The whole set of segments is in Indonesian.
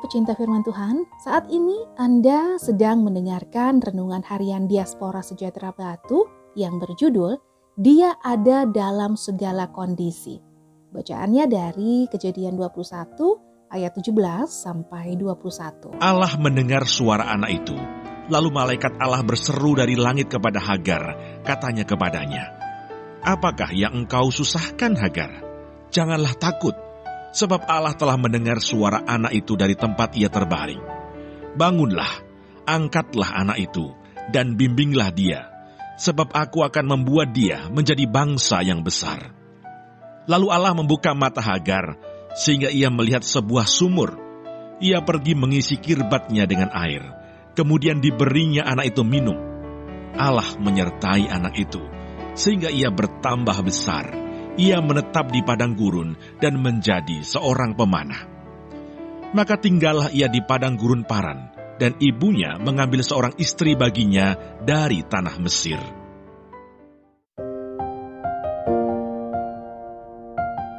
tercinta firman Tuhan, saat ini Anda sedang mendengarkan renungan harian Diaspora Sejahtera Batu yang berjudul Dia ada dalam segala kondisi. Bacaannya dari Kejadian 21 ayat 17 sampai 21. Allah mendengar suara anak itu. Lalu malaikat Allah berseru dari langit kepada Hagar, katanya kepadanya, Apakah yang engkau susahkan Hagar? Janganlah takut, sebab Allah telah mendengar suara anak itu dari tempat ia terbaring. Bangunlah, angkatlah anak itu, dan bimbinglah dia, sebab aku akan membuat dia menjadi bangsa yang besar. Lalu Allah membuka mata Hagar, sehingga ia melihat sebuah sumur. Ia pergi mengisi kirbatnya dengan air, kemudian diberinya anak itu minum. Allah menyertai anak itu, sehingga ia bertambah besar ia menetap di padang gurun dan menjadi seorang pemanah. Maka tinggallah ia di padang gurun Paran, dan ibunya mengambil seorang istri baginya dari tanah Mesir.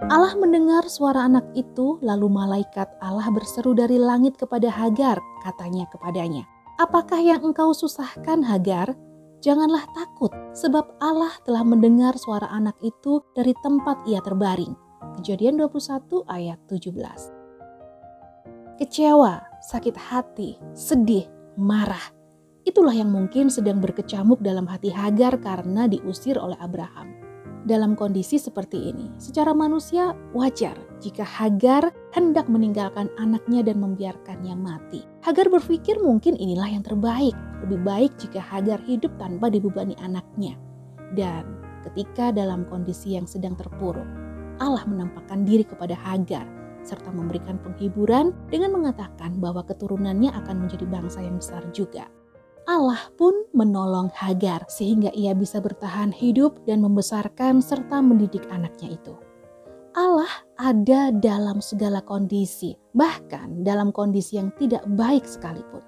Allah mendengar suara anak itu, lalu malaikat Allah berseru dari langit kepada Hagar, katanya kepadanya, Apakah yang engkau susahkan Hagar? Janganlah takut, sebab Allah telah mendengar suara anak itu dari tempat ia terbaring. Kejadian 21 ayat 17. Kecewa, sakit hati, sedih, marah. Itulah yang mungkin sedang berkecamuk dalam hati Hagar karena diusir oleh Abraham dalam kondisi seperti ini. Secara manusia wajar jika Hagar hendak meninggalkan anaknya dan membiarkannya mati. Hagar berpikir mungkin inilah yang terbaik. Lebih baik jika Hagar hidup tanpa dibebani anaknya. Dan ketika dalam kondisi yang sedang terpuruk, Allah menampakkan diri kepada Hagar serta memberikan penghiburan dengan mengatakan bahwa keturunannya akan menjadi bangsa yang besar juga. Allah pun menolong Hagar sehingga ia bisa bertahan hidup dan membesarkan serta mendidik anaknya itu. Allah ada dalam segala kondisi, bahkan dalam kondisi yang tidak baik sekalipun.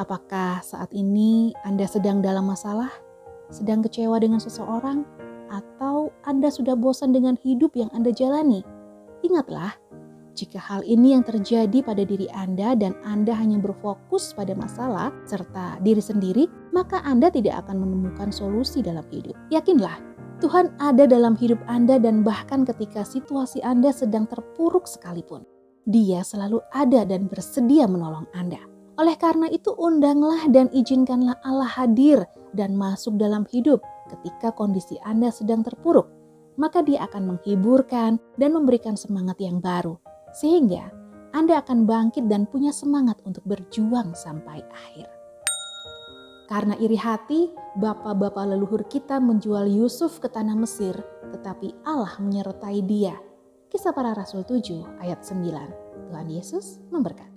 Apakah saat ini Anda sedang dalam masalah, sedang kecewa dengan seseorang, atau Anda sudah bosan dengan hidup yang Anda jalani? Ingatlah, jika hal ini yang terjadi pada diri Anda dan Anda hanya berfokus pada masalah serta diri sendiri, maka Anda tidak akan menemukan solusi dalam hidup. Yakinlah, Tuhan ada dalam hidup Anda dan bahkan ketika situasi Anda sedang terpuruk sekalipun. Dia selalu ada dan bersedia menolong Anda. Oleh karena itu undanglah dan izinkanlah Allah hadir dan masuk dalam hidup ketika kondisi Anda sedang terpuruk. Maka dia akan menghiburkan dan memberikan semangat yang baru sehingga Anda akan bangkit dan punya semangat untuk berjuang sampai akhir. Karena iri hati, bapak-bapak leluhur kita menjual Yusuf ke tanah Mesir, tetapi Allah menyertai dia. Kisah para Rasul 7 ayat 9. Tuhan Yesus memberkati.